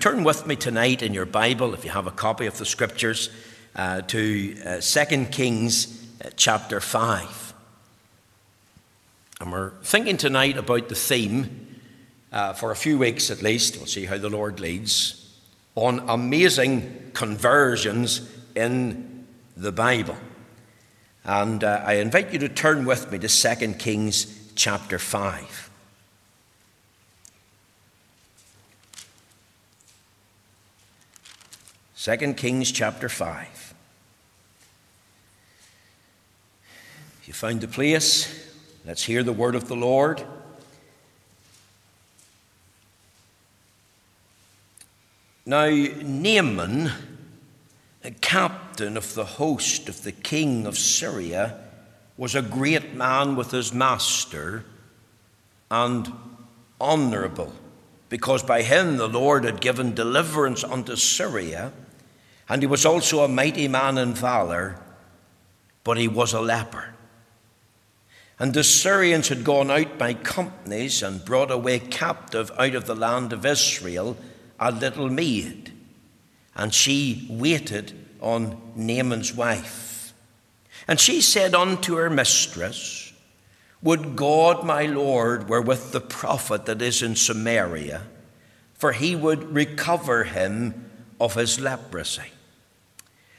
Turn with me tonight in your Bible, if you have a copy of the scriptures, uh, to uh, 2 Kings uh, chapter 5. And we're thinking tonight about the theme, uh, for a few weeks at least, we'll see how the Lord leads, on amazing conversions in the Bible. And uh, I invite you to turn with me to 2 Kings chapter 5. 2 Kings chapter 5. If you found the place, let's hear the word of the Lord. Now, Naaman, captain of the host of the king of Syria, was a great man with his master and honourable, because by him the Lord had given deliverance unto Syria and he was also a mighty man in valor, but he was a leper. And the Syrians had gone out by companies and brought away captive out of the land of Israel a little maid, and she waited on Naaman's wife. And she said unto her mistress, Would God my Lord were with the prophet that is in Samaria, for he would recover him of his leprosy.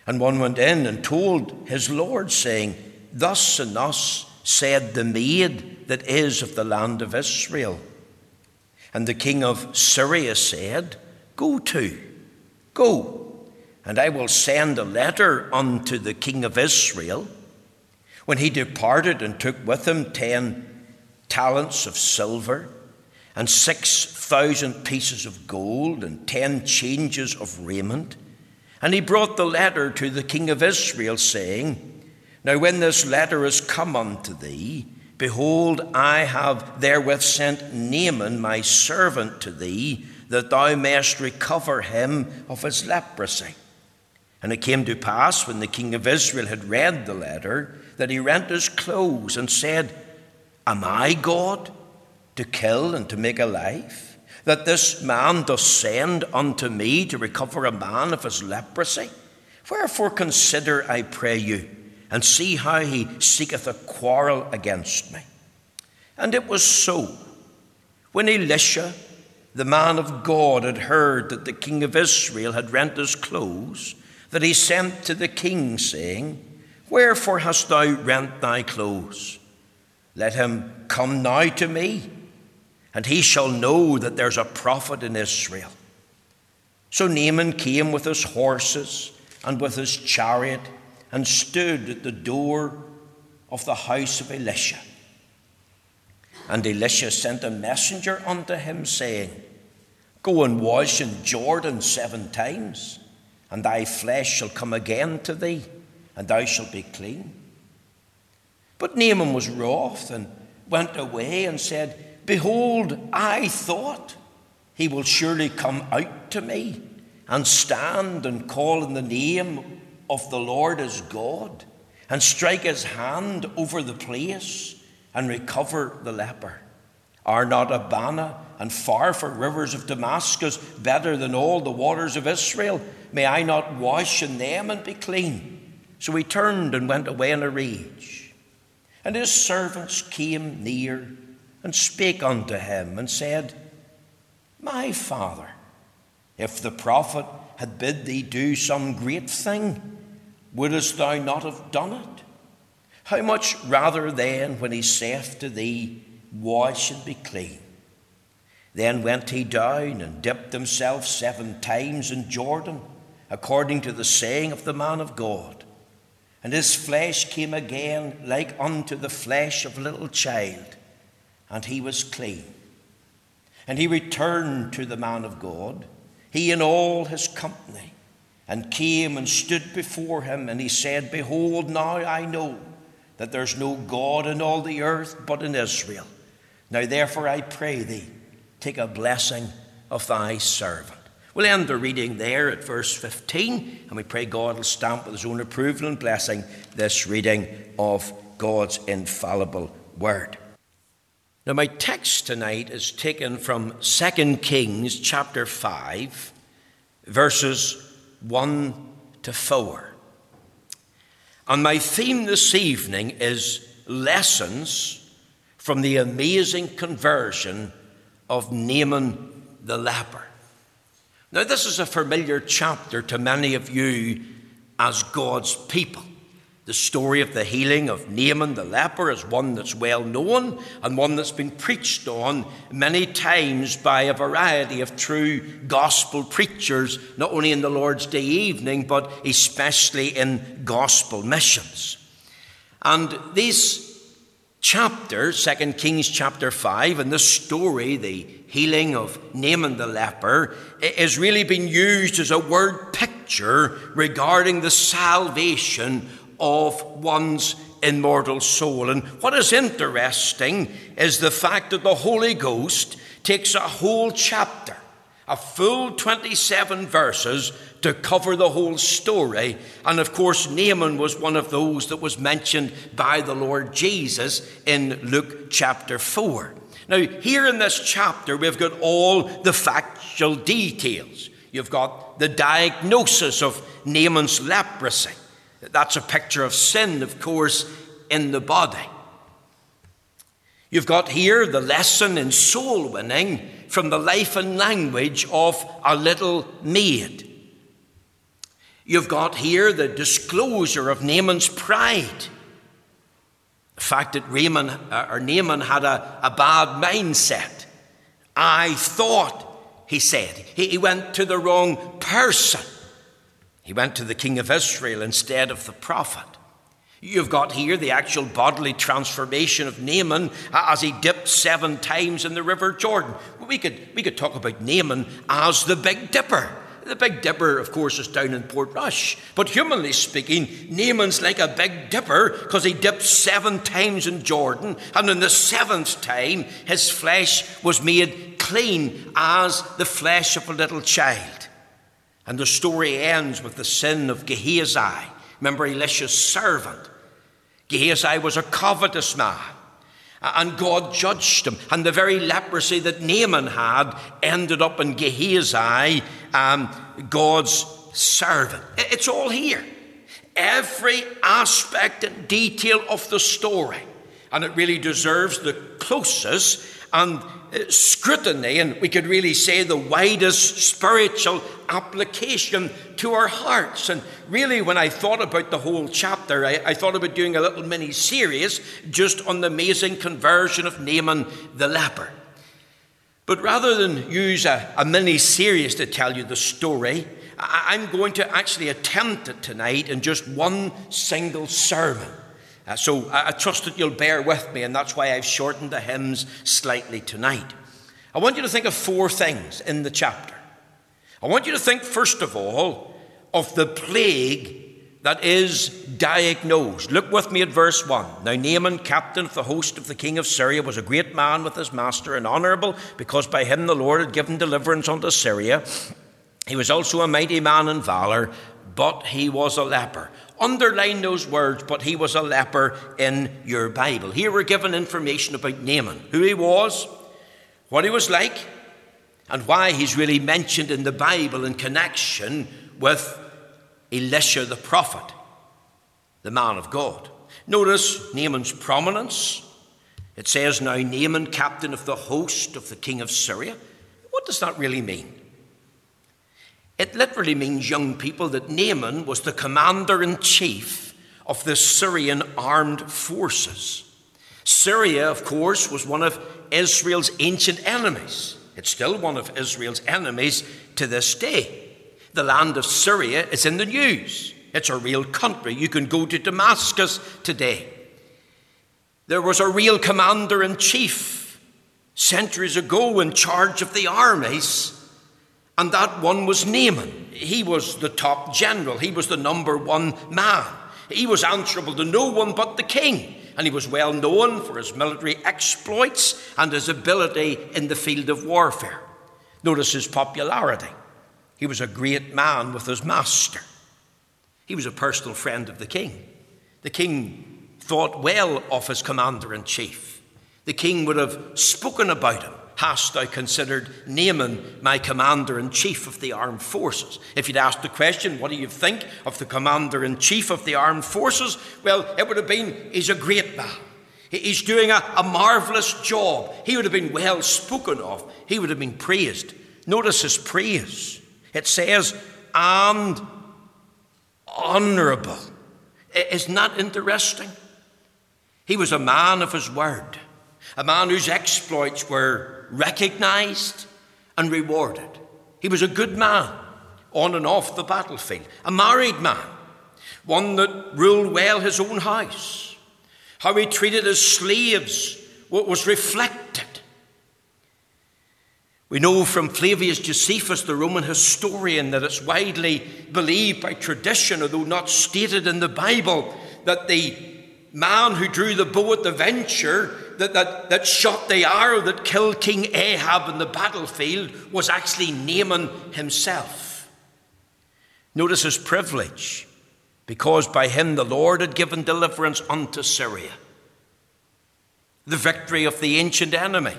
And one went in and told his Lord, saying, Thus and thus said the maid that is of the land of Israel. And the king of Syria said, Go to, go, and I will send a letter unto the king of Israel. When he departed and took with him ten talents of silver, and six thousand pieces of gold, and ten changes of raiment, and he brought the letter to the king of Israel, saying, Now when this letter is come unto thee, behold, I have therewith sent Naaman my servant to thee, that thou mayest recover him of his leprosy. And it came to pass, when the king of Israel had read the letter, that he rent his clothes and said, Am I God to kill and to make alive? That this man doth send unto me to recover a man of his leprosy? Wherefore consider, I pray you, and see how he seeketh a quarrel against me. And it was so. When Elisha, the man of God, had heard that the king of Israel had rent his clothes, that he sent to the king, saying, Wherefore hast thou rent thy clothes? Let him come now to me and he shall know that there's a prophet in Israel. So Naaman came with his horses and with his chariot and stood at the door of the house of Elisha. And Elisha sent a messenger unto him, saying, Go and wash in Jordan seven times, and thy flesh shall come again to thee, and thou shalt be clean. But Naaman was wroth and went away and said, Behold, I thought he will surely come out to me and stand and call in the name of the Lord as God and strike his hand over the place and recover the leper. Are not Abana and Pharpar rivers of Damascus better than all the waters of Israel? May I not wash in them and be clean? So he turned and went away in a rage. And his servants came near and spake unto him and said, My father, if the prophet had bid thee do some great thing, wouldst thou not have done it? How much rather then when he saith to thee, Wash and be clean? Then went he down and dipped himself seven times in Jordan, according to the saying of the man of God. And his flesh came again like unto the flesh of a little child and he was clean. And he returned to the man of God, he and all his company, and came and stood before him, and he said, Behold, now I know that there's no God in all the earth but in Israel. Now therefore I pray thee, take a blessing of thy servant. We'll end the reading there at verse 15, and we pray God will stamp with his own approval and blessing this reading of God's infallible word. Now, my text tonight is taken from 2 Kings chapter 5, verses 1 to 4. And my theme this evening is lessons from the amazing conversion of Naaman the leper. Now, this is a familiar chapter to many of you as God's people. The story of the healing of Naaman the leper is one that's well known and one that's been preached on many times by a variety of true gospel preachers, not only in the Lord's Day evening, but especially in gospel missions. And these chapter, 2 Kings chapter 5, and this story, the healing of Naaman the leper, has really been used as a word picture regarding the salvation of one's immortal soul. And what is interesting is the fact that the Holy Ghost takes a whole chapter, a full 27 verses, to cover the whole story. And of course, Naaman was one of those that was mentioned by the Lord Jesus in Luke chapter 4. Now, here in this chapter, we've got all the factual details. You've got the diagnosis of Naaman's leprosy. That's a picture of sin, of course, in the body. You've got here the lesson in soul winning from the life and language of a little maid. You've got here the disclosure of Naaman's pride. The fact that Raymond, uh, or Naaman had a, a bad mindset. I thought, he said. He, he went to the wrong person. He went to the king of Israel instead of the prophet. You've got here the actual bodily transformation of Naaman as he dipped seven times in the river Jordan. We could, we could talk about Naaman as the Big Dipper. The Big Dipper, of course, is down in Portrush. But humanly speaking, Naaman's like a Big Dipper because he dipped seven times in Jordan, and in the seventh time, his flesh was made clean as the flesh of a little child. And the story ends with the sin of Gehazi. Remember Elisha's servant. Gehazi was a covetous man. And God judged him. And the very leprosy that Naaman had ended up in Gehazi, um, God's servant. It's all here. Every aspect and detail of the story. And it really deserves the closest and uh, scrutiny, and we could really say the widest spiritual application to our hearts. And really, when I thought about the whole chapter, I, I, thought about doing a little mini series just on the amazing conversion of Naaman the leper. But rather than use a, a mini series to tell you the story, I, I'm going to actually attempt it tonight in just one single sermon. Uh, so I, I trust that you'll bear with me, and that's why I've shortened the hymns slightly tonight. I want you to think of four things in the chapter. I want you to think, first of all, of the plague that is diagnosed. Look with me at verse 1. Now, Naaman, captain of the host of the king of Syria, was a great man with his master and honourable, because by him the Lord had given deliverance unto Syria. He was also a mighty man in valour, but he was a leper. Underline those words, but he was a leper in your Bible. Here we're given information about Naaman, who he was, what he was like, and why he's really mentioned in the Bible in connection with Elisha the prophet, the man of God. Notice Naaman's prominence. It says, Now Naaman, captain of the host of the king of Syria. What does that really mean? It literally means, young people, that Naaman was the commander in chief of the Syrian armed forces. Syria, of course, was one of Israel's ancient enemies. It's still one of Israel's enemies to this day. The land of Syria is in the news. It's a real country. You can go to Damascus today. There was a real commander in chief centuries ago in charge of the armies and that one was Naaman. He was the top general, he was the number one man. He was answerable to no one but the king, and he was well known for his military exploits and his ability in the field of warfare. Notice his popularity. He was a great man with his master. He was a personal friend of the king. The king thought well of his commander in chief. The king would have spoken about him hast thou considered Naaman my commander in chief of the armed forces? If you'd asked the question, what do you think of the commander in chief of the armed forces? Well, it would have been, he's a great man. He's doing a, a marvelous job. He would have been well spoken of. He would have been praised. Notice his praise. It says, and honourable. Isn't that interesting? He was a man of his word, a man whose exploits were recognised and rewarded. He was a good man on and off the battlefield, a married man, one that ruled well his own house. How he treated his slaves what was reflected. We know from Flavius Josephus, the Roman historian, that it's widely believed by tradition, although not stated in the Bible, that the man who drew the bow at the venture, that, that, that shot the arrow that killed King Ahab in the battlefield, was actually Naaman himself. Notice his privilege, because by him the Lord had given deliverance unto Syria, the victory of the ancient enemy.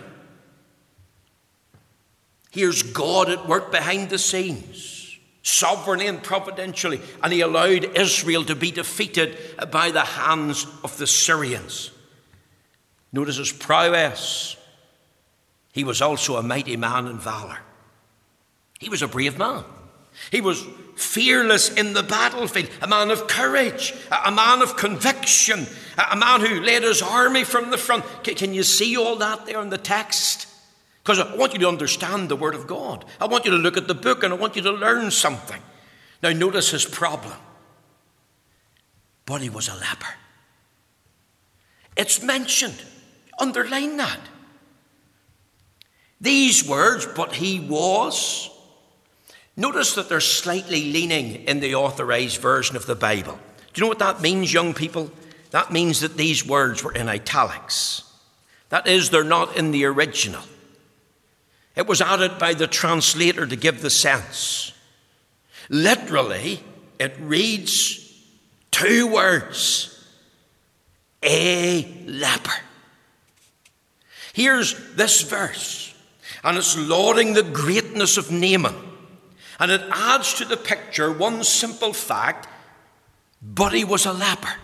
Here's God at work behind the scenes sovereignly and providentially, and he allowed Israel to be defeated by the hands of the Syrians. Notice his prowess. He was also a mighty man in valor. He was a brave man. He was fearless in the battlefield, a man of courage, a man of conviction, a man who led his army from the front. Can you see all that there in the text? Because I want you to understand the Word of God. I want you to look at the book and I want you to learn something. Now, notice his problem. But he was a leper. It's mentioned. Underline that. These words, but he was. Notice that they're slightly leaning in the authorized version of the Bible. Do you know what that means, young people? That means that these words were in italics. That is, they're not in the original. It was added by the translator to give the sense. Literally, it reads two words a leper. Here's this verse, and it's lauding the greatness of Naaman. And it adds to the picture one simple fact but he was a leper.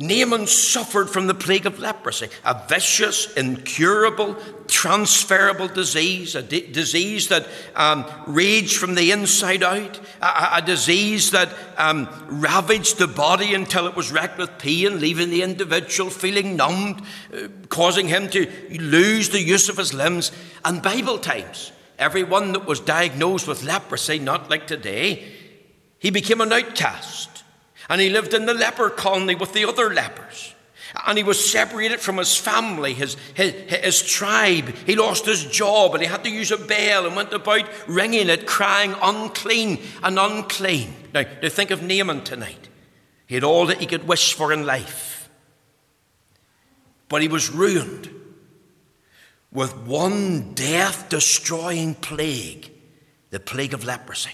Naaman suffered from the plague of leprosy, a vicious, incurable, transferable disease, a di- disease that um, raged from the inside out, a, a disease that um, ravaged the body until it was wrecked with pain, leaving the individual feeling numbed, uh, causing him to lose the use of his limbs. And Bible times, everyone that was diagnosed with leprosy, not like today, he became an outcast. And he lived in the leper colony with the other lepers. And he was separated from his family, his, his, his, tribe. He lost his job and he had to use a bell and went about ringing it, crying, unclean and unclean. Now, now think of Naaman tonight. He had all that he could wish for in life. But he was ruined with one death destroying plague the plague of leprosy.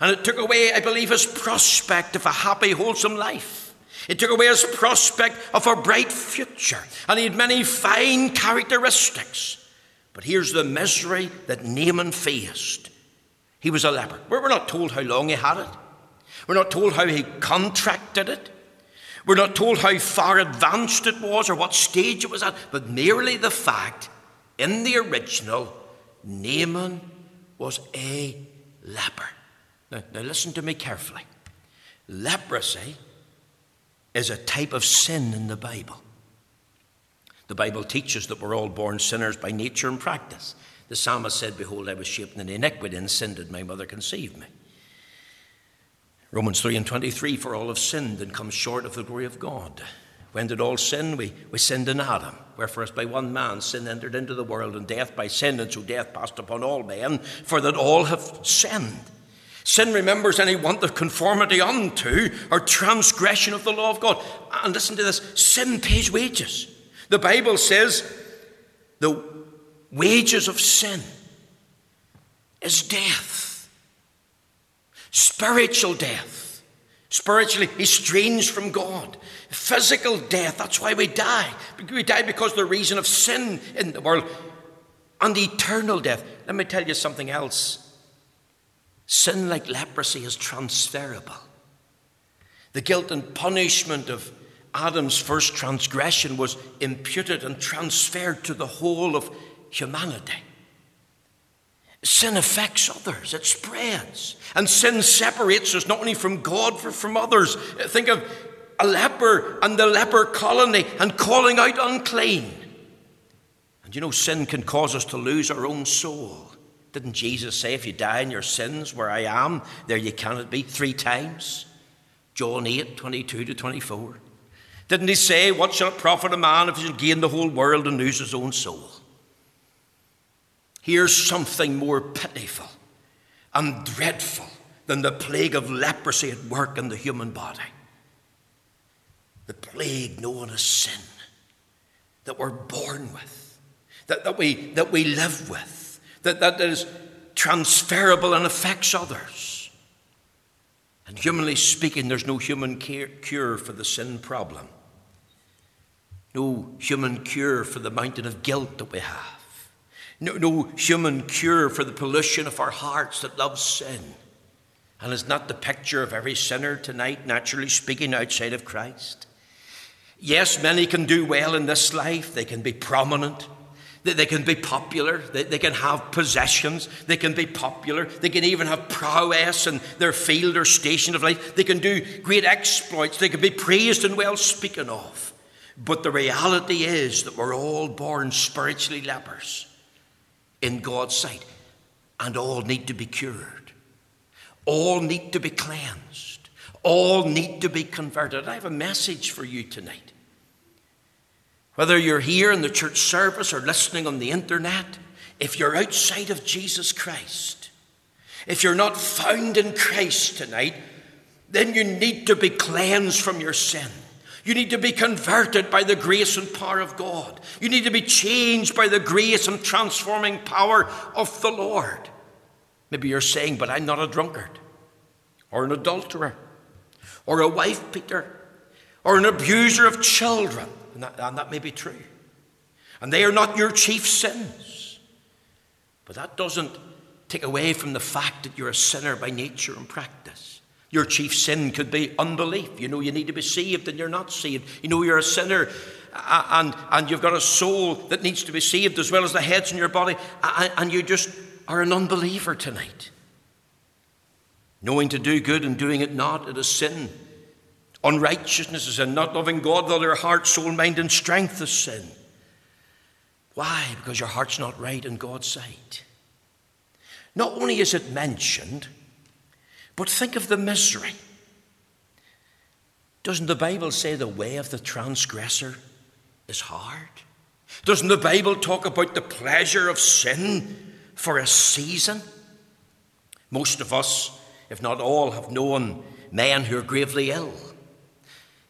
And it took away, I believe, his prospect of a happy, wholesome life. It took away his prospect of a bright future. And he had many fine characteristics. But here's the misery that Naaman faced. He was a leper. We're not told how long he had it. We're not told how he contracted it. We're not told how far advanced it was or what stage it was at, but merely the fact in the original, Naaman was a leper. Now, now listen to me carefully. Leprosy is a type of sin in the Bible. The Bible teaches that we're all born sinners by nature and practice. The psalmist said, Behold, I was shaped in iniquity, and sin did my mother conceive me. Romans 3 and 23 For all have sinned and come short of the glory of God. When did all sin? We, we sinned in Adam. Wherefore, as by one man sin entered into the world, and death by sin, and so death passed upon all men, for that all have sinned. Sin remembers any want of conformity unto or transgression of the law of God. And listen to this sin pays wages. The Bible says the wages of sin is death, spiritual death, spiritually estranged from God, physical death. That's why we die. We die because of the reason of sin in the world. and eternal death. Let me tell you something else. Sin, like leprosy, is transferable. The guilt and punishment of Adam's first transgression was imputed and transferred to the whole of humanity. Sin affects others, it spreads. And sin separates us not only from God, but from others. Think of a leper and the leper colony and calling out unclean. And you know, sin can cause us to lose our own soul. Didn't Jesus say, if you die in your sins, where I am, there you cannot be, three times? John 8, 22 to 24. Didn't he say, What shall it profit a man if he shall gain the whole world and lose his own soul? Here's something more pitiful and dreadful than the plague of leprosy at work in the human body. The plague known as sin that we're born with, that, that, we, that we live with, that, that is transferable and affects others. And humanly speaking, there's no human cure for the sin problem, no human cure for the mountain of guilt that we have, no, no human cure for the pollution of our hearts that love sin. And is not the picture of every sinner tonight, naturally speaking, outside of Christ? Yes, many can do well in this life, they can be prominent, they can be popular. They can have possessions. They can be popular. They can even have prowess in their field or station of life. They can do great exploits. They can be praised and well spoken of. But the reality is that we're all born spiritually lepers in God's sight, and all need to be cured. All need to be cleansed. All need to be converted. I have a message for you tonight. Whether you're here in the church service or listening on the internet, if you're outside of Jesus Christ, if you're not found in Christ tonight, then you need to be cleansed from your sin. You need to be converted by the grace and power of God. You need to be changed by the grace and transforming power of the Lord. Maybe you're saying, but I'm not a drunkard, or an adulterer, or a wife beater, or an abuser of children. And that, and that may be true. And they are not your chief sins. But that doesn't take away from the fact that you're a sinner by nature and practice. Your chief sin could be unbelief. You know you need to be saved and you're not saved. You know you're a sinner and, and you've got a soul that needs to be saved as well as the heads in your body, and you just are an unbeliever tonight. Knowing to do good and doing it not, it is sin. Unrighteousness is sin. Not loving God with your heart, soul, mind, and strength is sin. Why? Because your heart's not right in God's sight. Not only is it mentioned, but think of the misery. Doesn't the Bible say the way of the transgressor is hard? Doesn't the Bible talk about the pleasure of sin for a season? Most of us, if not all, have known men who are gravely ill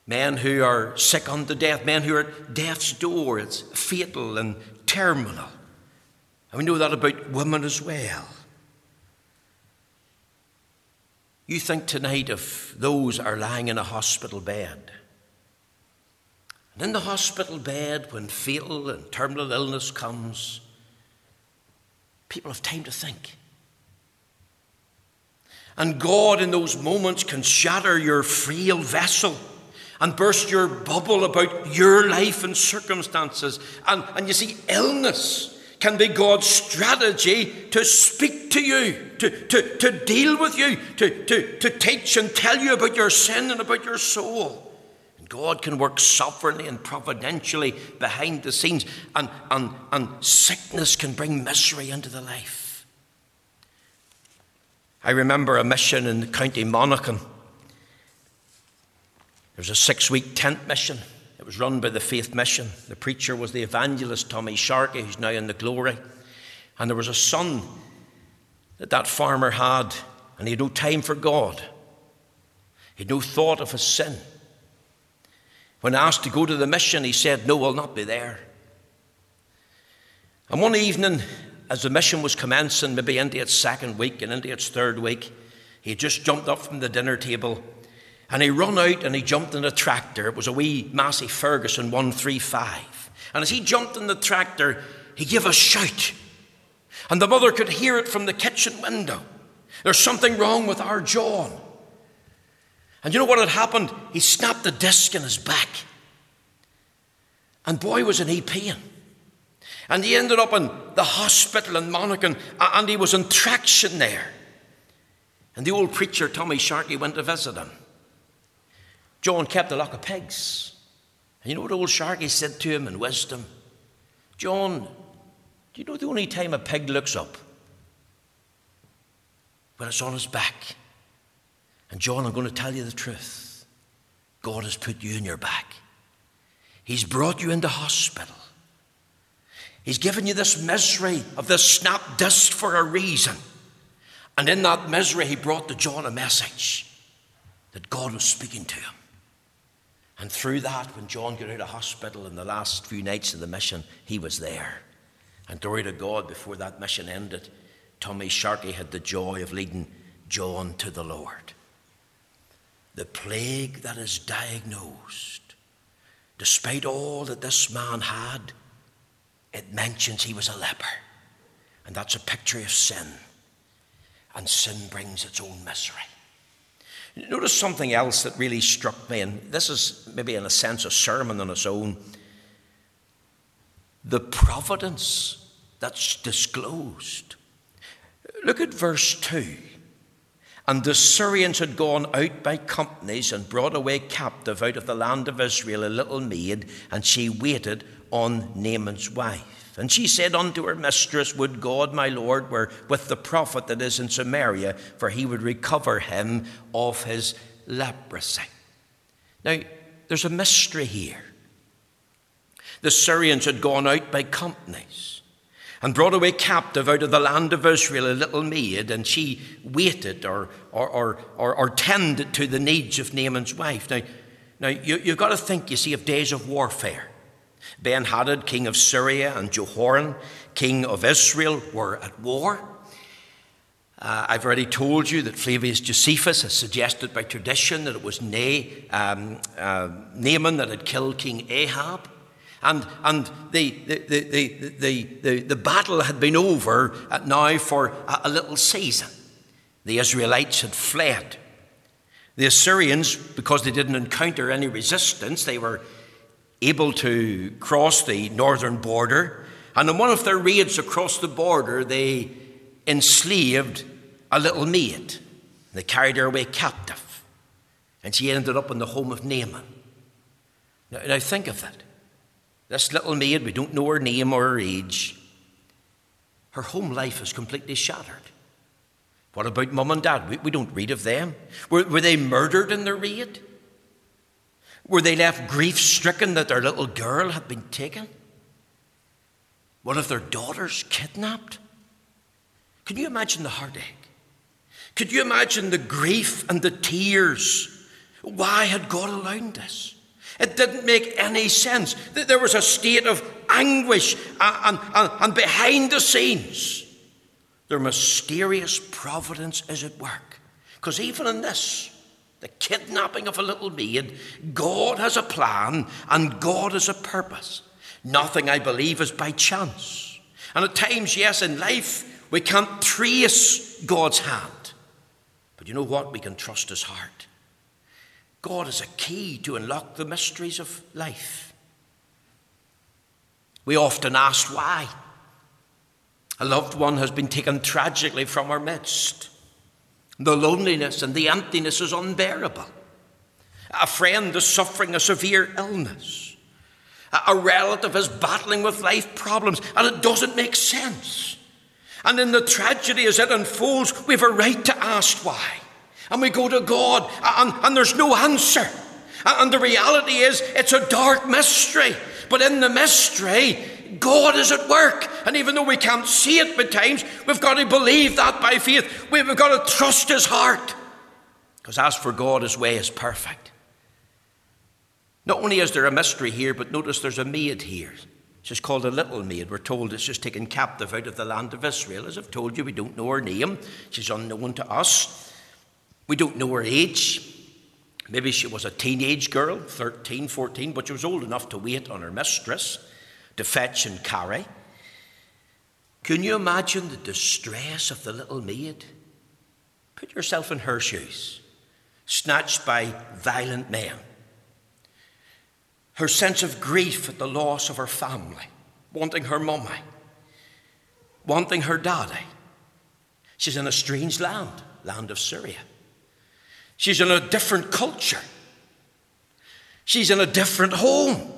men who are sick unto death, men who are at death's door. It's fatal and terminal. And we know that about women as well. You think tonight of those are lying in a hospital bed. And in the hospital bed, when fatal and terminal illness comes, people have time to think. And God, in those moments, can shatter your frail vessel and burst your bubble about your life and circumstances. And, and you see, illness can be God's strategy to speak to you, to, to, to deal with you, to, to, to teach and tell you about your sin and about your soul. And God can work sovereignly and providentially behind the scenes, and, and, and sickness can bring misery into the life. I remember a mission in County Monaghan was a six week tent mission. It was run by the Faith Mission. The preacher was the evangelist Tommy Sharkey, who's now in the glory. And there was a son that that farmer had, and he had no time for God. He had no thought of his sin. When asked to go to the mission, he said, No, I'll not be there. And one evening, as the mission was commencing, maybe into its second week and into its third week, he just jumped up from the dinner table and he run out and he jumped in a tractor. It was a wee Massey Ferguson 135. And as he jumped in the tractor, he gave a shout. And the mother could hear it from the kitchen window. There's something wrong with our John. And you know what had happened? He snapped a disc in his back. And boy, was in he pain. And he ended up in the hospital in Monaghan, and he was in traction there. And the old preacher, Tommy Sharkey, went to visit him. John kept a lock of pigs. And you know what old Sharkey said to him in wisdom? John, do you know the only time a pig looks up? When it's on his back. And John, I'm going to tell you the truth. God has put you in your back. He's brought you into hospital. He's given you this misery of this snap disc for a reason. And in that misery, he brought to John a message that God was speaking to him. And through that, when John got out of hospital in the last few nights of the mission, he was there. And glory to God, before that mission ended, Tommy Sharkey had the joy of leading John to the Lord the plague that is diagnosed, despite all that this man had, it mentions he was a leper. And that's a picture of sin. And sin brings its own misery. Notice something else that really struck me, and this is maybe in a sense a sermon on its own. The providence that's disclosed. Look at verse 2. And the Syrians had gone out by companies and brought away captive out of the land of Israel a little maid, and she waited on Naaman's wife. And she said unto her mistress, Would God, my Lord, were with the prophet that is in Samaria, for he would recover him of his leprosy. Now, there's a mystery here. The Syrians had gone out by companies and brought away captive out of the land of Israel a little maid, and she waited or, or, or, or, or tended to the needs of Naaman's wife. Now, now you, you've got to think, you see, of days of warfare. Ben Hadad, king of Syria, and Jehoram, king of Israel, were at war. Uh, I've already told you that Flavius Josephus has suggested by tradition that it was Na- um, uh, Naaman that had killed King Ahab. And, and the, the, the, the, the, the, battle had been over at now for a, a little season. The Israelites had fled. The Assyrians, because they didn't encounter any resistance, they were able to cross the northern border. And in one of their raids across the border, they enslaved a little maid. They carried her away captive. And she ended up in the home of Naaman. Now, now think of that. This little maid, we don't know her name or her age. Her home life is completely shattered. What about mum and dad? We, we don't read of them. Were, were they murdered in their raid? Were they left grief stricken that their little girl had been taken? One of their daughters kidnapped? Can you imagine the heartache? Could you imagine the grief and the tears? Why had God allowed this? It didn't make any sense. There was a state of anguish, uh, and, and, and behind the scenes, their mysterious providence is at work. Because even in this, the kidnapping of a little maid, God has a plan and God has a purpose. Nothing, I believe, is by chance. And at times, yes, in life, we can't trace God's hand. But you know what? We can trust His heart. God is a key to unlock the mysteries of life. We often ask why. A loved one has been taken tragically from our midst. The loneliness and the emptiness is unbearable. A friend is suffering a severe illness. A relative is battling with life problems, and it doesn't make sense. And in the tragedy as it unfolds, we have a right to ask why. And we go to God, and, and there's no answer. And the reality is, it's a dark mystery. But in the mystery, God is at work. And even though we can't see it at times, we've got to believe that by faith. We've got to trust His heart. Because as for God, His way is perfect. Not only is there a mystery here, but notice there's a maid here. She's called a little maid. We're told it's just taken captive out of the land of Israel. As I've told you, we don't know her name. She's unknown to us. We don't know her age. Maybe she was a teenage girl, 13, 14, but she was old enough to wait on her mistress to fetch and carry. Can you imagine the distress of the little maid? Put yourself in her shoes, snatched by violent men. Her sense of grief at the loss of her family, wanting her mummy, wanting her daddy. She's in a strange land, land of Syria. She's in a different culture. She's in a different home.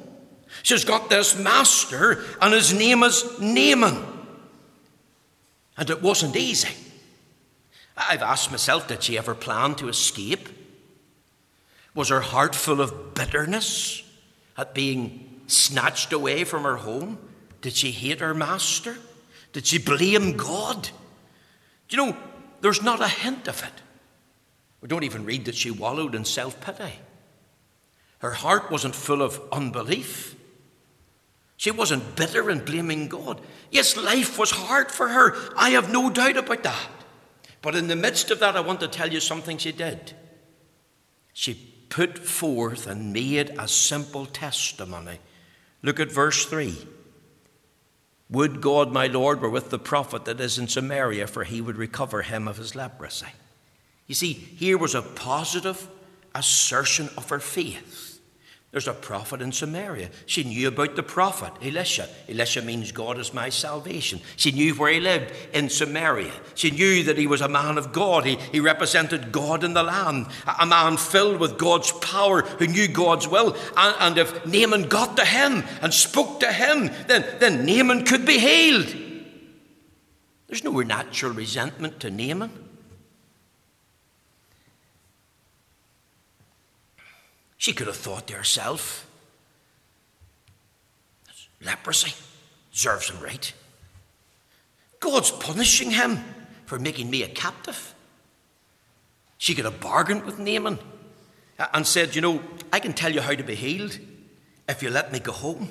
She's got this master, and his name is Naaman. And it wasn't easy. I've asked myself, did she ever plan to escape? Was her heart full of bitterness at being snatched away from her home? Did she hate her master? Did she blame God? Do you know, there's not a hint of it. We don't even read that she wallowed in self pity. Her heart wasn't full of unbelief. She wasn't bitter and blaming God. Yes, life was hard for her. I have no doubt about that. But in the midst of that, I want to tell you something she did. She put forth and made a simple testimony. Look at verse 3. Would God, my Lord, were with the prophet that is in Samaria, for he would recover him of his leprosy. You see, here was a positive assertion of her faith. There's a prophet in Samaria. She knew about the prophet, Elisha. Elisha means God is my salvation. She knew where he lived, in Samaria. She knew that he was a man of God. He, he represented God in the land, a, a man filled with God's power who knew God's will. And, and if Naaman got to him and spoke to him, then, then Naaman could be healed. There's no natural resentment to Naaman. She could have thought to herself, leprosy serves him right. God's punishing him for making me a captive. She could have bargained with Naaman and said, You know, I can tell you how to be healed if you let me go home.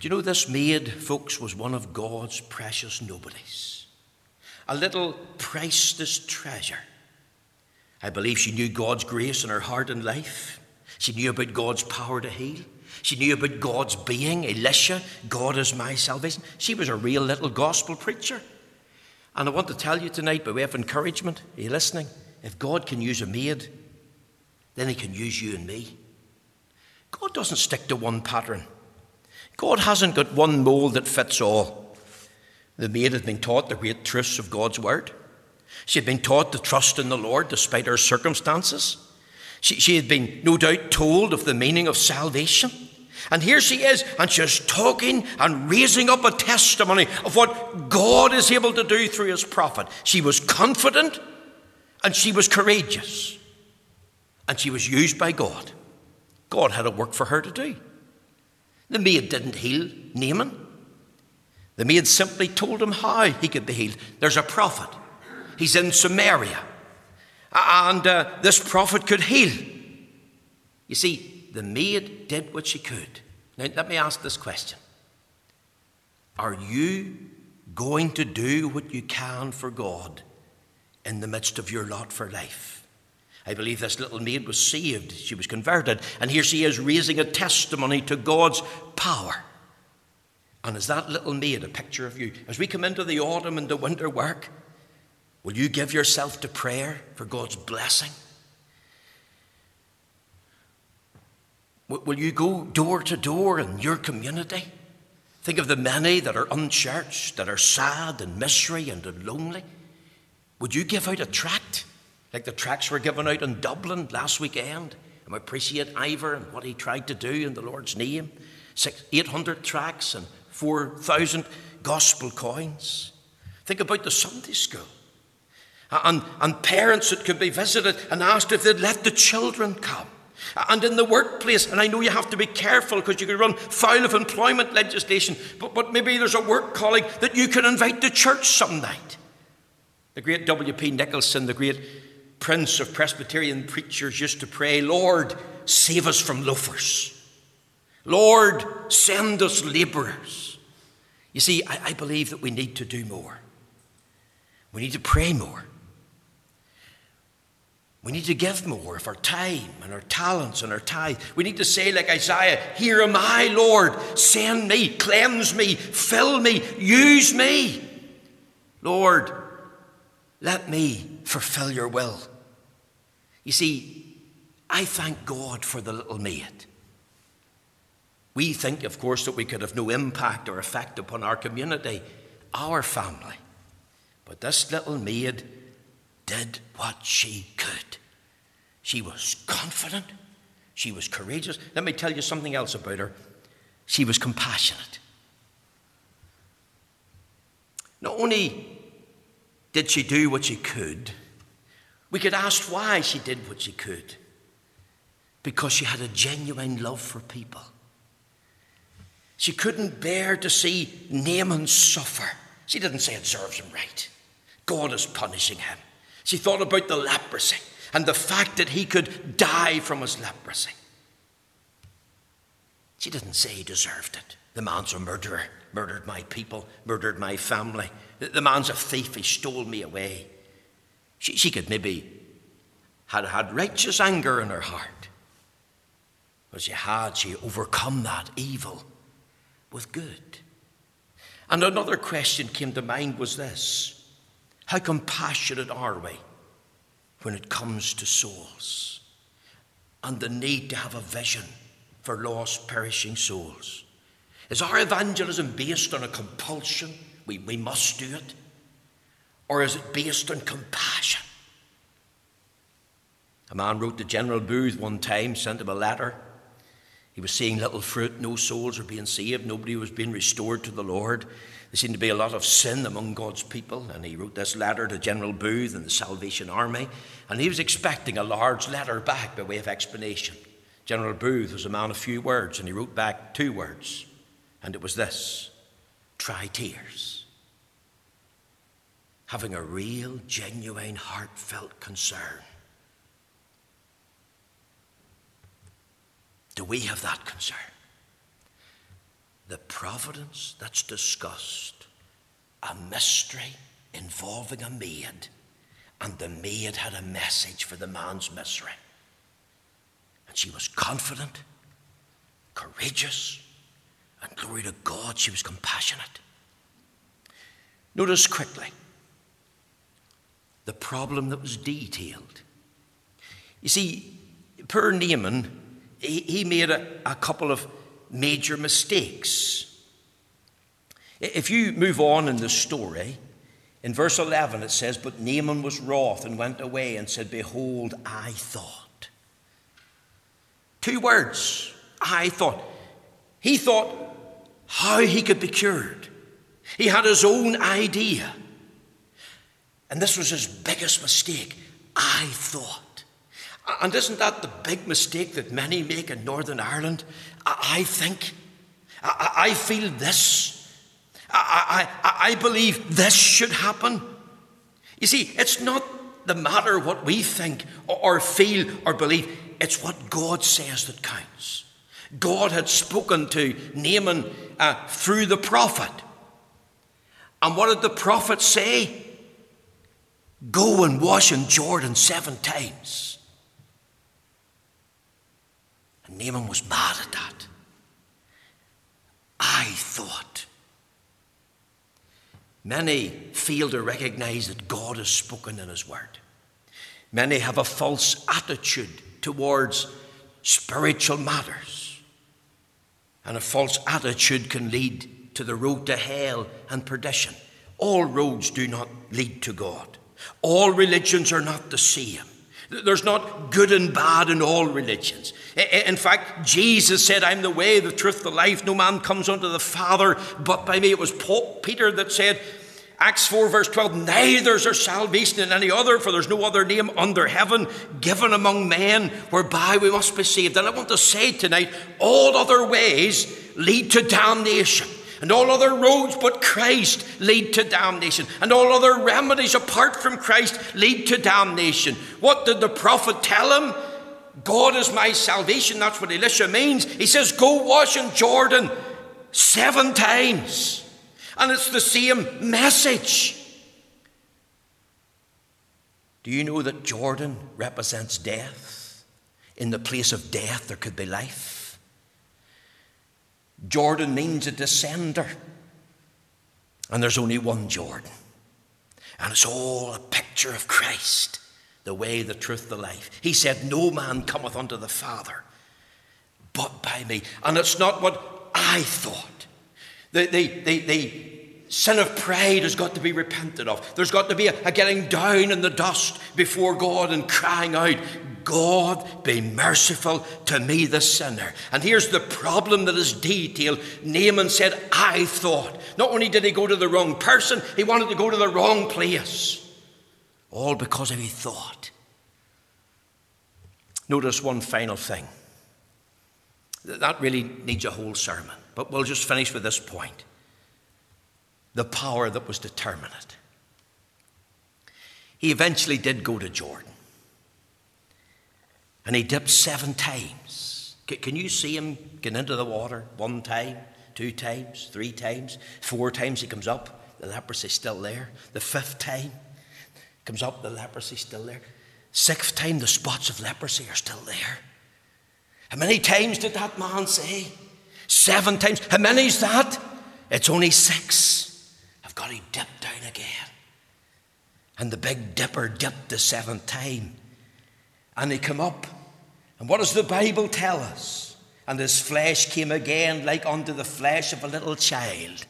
Do you know this maid, folks, was one of God's precious nobodies? A little priceless treasure I believe she knew God's grace in her heart and life. She knew about God's power to heal. She knew about God's being, Elisha, God is my salvation. She was a real little gospel preacher. And I want to tell you tonight, by way of encouragement, are you listening? If God can use a maid, then He can use you and me. God doesn't stick to one pattern. God hasn't got one mold that fits all. The maid had been taught the great truths of God's word. She had been taught to trust in the Lord despite her circumstances. She, she had been, no doubt, told of the meaning of salvation. And here she is, and she's talking and raising up a testimony of what God is able to do through his prophet. She was confident and she was courageous. And she was used by God. God had a work for her to do. The maid didn't heal Naaman. The maid simply told him how he could be healed. There's a prophet. He's in Samaria. And uh, this prophet could heal. You see, the maid did what she could. Now, let me ask this question Are you going to do what you can for God in the midst of your lot for life? I believe this little maid was saved. She was converted. And here she is raising a testimony to God's power. And is that little maid a picture of you? As we come into the autumn and the winter work, Will you give yourself to prayer for God's blessing? Will you go door to door in your community? Think of the many that are unchurched, that are sad and misery and lonely. Would you give out a tract like the tracts were given out in Dublin last weekend? And we appreciate Ivor and what he tried to do in the Lord's name. Six, 800 tracts and 4,000 gospel coins. Think about the Sunday school Uh, and, and parents that could be visited and asked if they'd let the children come. Uh, and in the workplace, and I know you have to be careful because you could run foul of employment legislation, but, but maybe there's a work colleague that you can invite to church some night. The great W.P. Nicholson, the great prince of Presbyterian preachers, used to pray, Lord, save us from loafers. Lord, send us labourers. You see, I, I believe that we need to do more. We need to pray more. We need to give more of our time and our talents and our tithe. We need to say, like Isaiah, Here am I, Lord. Send me, cleanse me, fill me, use me. Lord, let me fulfill your will. You see, I thank God for the little maid. We think, of course, that we could have no impact or effect upon our community, our family. But this little maid did what she could. She was confident, she was courageous. Let me tell you something else about her. She was compassionate. Not only did she do what she could, we could ask why she did what she could. Because she had a genuine love for people. She couldn't bear to see Naaman suffer. She didn't say it serves him right. God is punishing him. She thought about the leprosy and the fact that he could die from his leprosy. She didn't say he deserved it. The man's a murderer, murdered my people, murdered my family. The man's a thief, he stole me away. She, she could maybe had had righteous anger in her heart. But she had, she overcome that evil with good. And another question came to mind was this how compassionate are we when it comes to souls and the need to have a vision for lost, perishing souls? Is our evangelism based on a compulsion? We, we must do it. Or is it based on compassion? A man wrote to General Booth one time, sent him a letter. He was seeing little fruit, no souls were being saved, nobody was being restored to the Lord. There seemed to be a lot of sin among God's people, and he wrote this letter to General Booth and the Salvation Army, and he was expecting a large letter back by way of explanation. General Booth was a man of few words, and he wrote back two words, and it was this try tears. Having a real, genuine, heartfelt concern. Do we have that concern? the providence that's discussed, a mystery involving a maid, and the maid had a message for the man's misery. And she was confident, courageous, and glory to God, she was compassionate. Notice quickly the problem that was detailed. You see, poor Naaman, he, he made a, a couple of major mistakes. If you move on in the story, in verse 11 it says, But Naaman was wroth and went away and said, Behold, I thought. Two words, I thought. He thought how he could be cured. He had his own idea. And this was his biggest mistake. I thought. And isn't that the big mistake that many make in Northern Ireland? I, think, I, I feel this. I, I, I believe this should happen. You see, it's not the matter what we think or feel or believe, it's what God says that counts. God had spoken to Naaman uh, through the prophet. And what did the prophet say? Go and wash in Jordan seven times. And Naaman was mad at that. I thought. Many fail to recognize that God has spoken in His Word. Many have a false attitude towards spiritual matters. And a false attitude can lead to the road to hell and perdition. All roads do not lead to God. All religions are not the same. There's not good and bad in all religions. In fact, Jesus said, I'm the way, the truth, the life. No man comes unto the Father but by me. It was Paul, Peter that said, Acts 4, verse 12, neither is there salvation in any other, for there's no other name under heaven given among men whereby we must be saved. And I want to say tonight, all other ways lead to damnation. And all other roads but Christ lead to damnation. And all other remedies apart from Christ lead to damnation. What did the prophet tell him? God is my salvation. That's what Elisha means. He says, Go wash in Jordan seven times. And it's the same message. Do you know that Jordan represents death? In the place of death, there could be life. Jordan means a descender. And there's only one Jordan. And it's all a picture of Christ, the way, the truth, the life. He said, No man cometh unto the Father but by me. And it's not what I thought. The, the, the, the sin of pride has got to be repented of. There's got to be a, a getting down in the dust before God and crying out, God, be merciful to me, the sinner. And here's the problem that is detailed. Naaman said, I thought. Not only did he go to the wrong person, he wanted to go to the wrong place. All because of his thought. Notice one final thing. That really needs a whole sermon, but we'll just finish with this point the power that was determinate. He eventually did go to Jordan. And he dipped seven times. Can you see him get into the water one time, two times, three times, four times he comes up, the leprosy's still there. The fifth time comes up, the leprosy's still there. Sixth time, the spots of leprosy are still there. How many times did that man say? Seven times. How many is that? It's only six I've got to dip down again. And the big dipper dipped the seventh time. And he come up. And what does the Bible tell us? And his flesh came again like unto the flesh of a little child.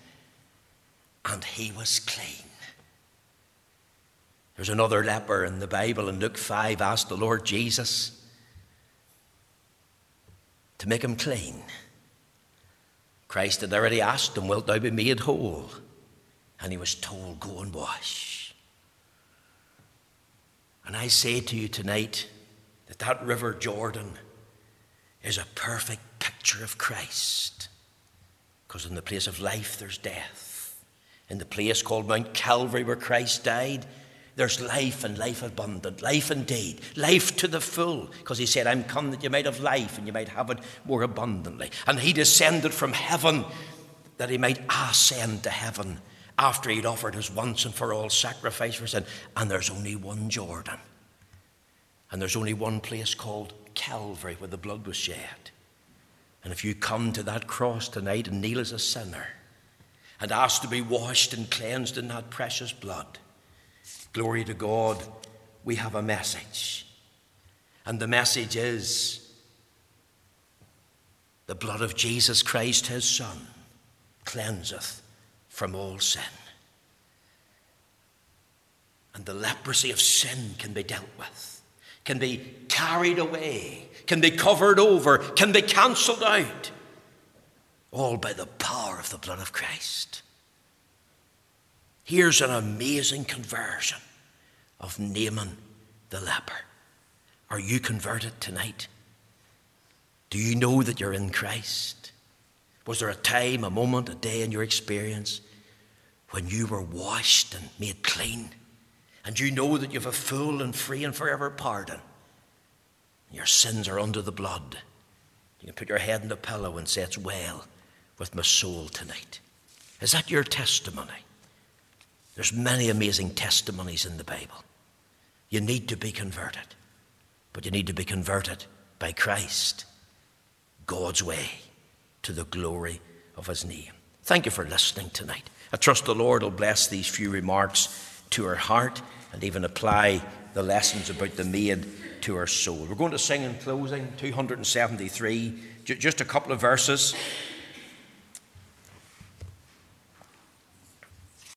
And he was clean. There's another leper in the Bible in Luke 5 asked the Lord Jesus to make him clean. Christ had already asked him, Wilt thou be made whole? and he was told, Go and wash. And I say to you tonight that that river Jordan is a perfect picture of Christ. Because in the place of life, there's death. In the place called Mount Calvary, where Christ died, there's life and life abundant, life indeed, life to the full. Because he said, I'm come that you might have life and you might have it more abundantly. And he descended from heaven that he might ascend to heaven after he'd offered his once and for all sacrifice for sin. And there's only one Jordan. And there's only one place called Calvary where the blood was shed. And if you come to that cross tonight and kneel as a sinner and ask to be washed and cleansed in that precious blood, glory to God, we have a message. And the message is the blood of Jesus Christ, his Son, cleanseth from all sin. And the leprosy of sin can be dealt with, can be carried away, can be covered over, can be cancelled out, all by the power of the blood of Christ. Here's an amazing conversion of Naaman the leper. Are you converted tonight? Do you know that you're in Christ? Was there a time, a moment, a day in your experience when you were washed and made clean, and you know that you have a full and free and forever pardon. Your sins are under the blood. You can put your head in the pillow and say, It's well with my soul tonight. Is that your testimony? There's many amazing testimonies in the Bible. You need to be converted, but you need to be converted by Christ, God's way, to the glory of His name. Thank you for listening tonight. I trust the Lord will bless these few remarks to our heart and even apply the lessons about the maid to our soul. We're going to sing in closing 273, just a couple of verses.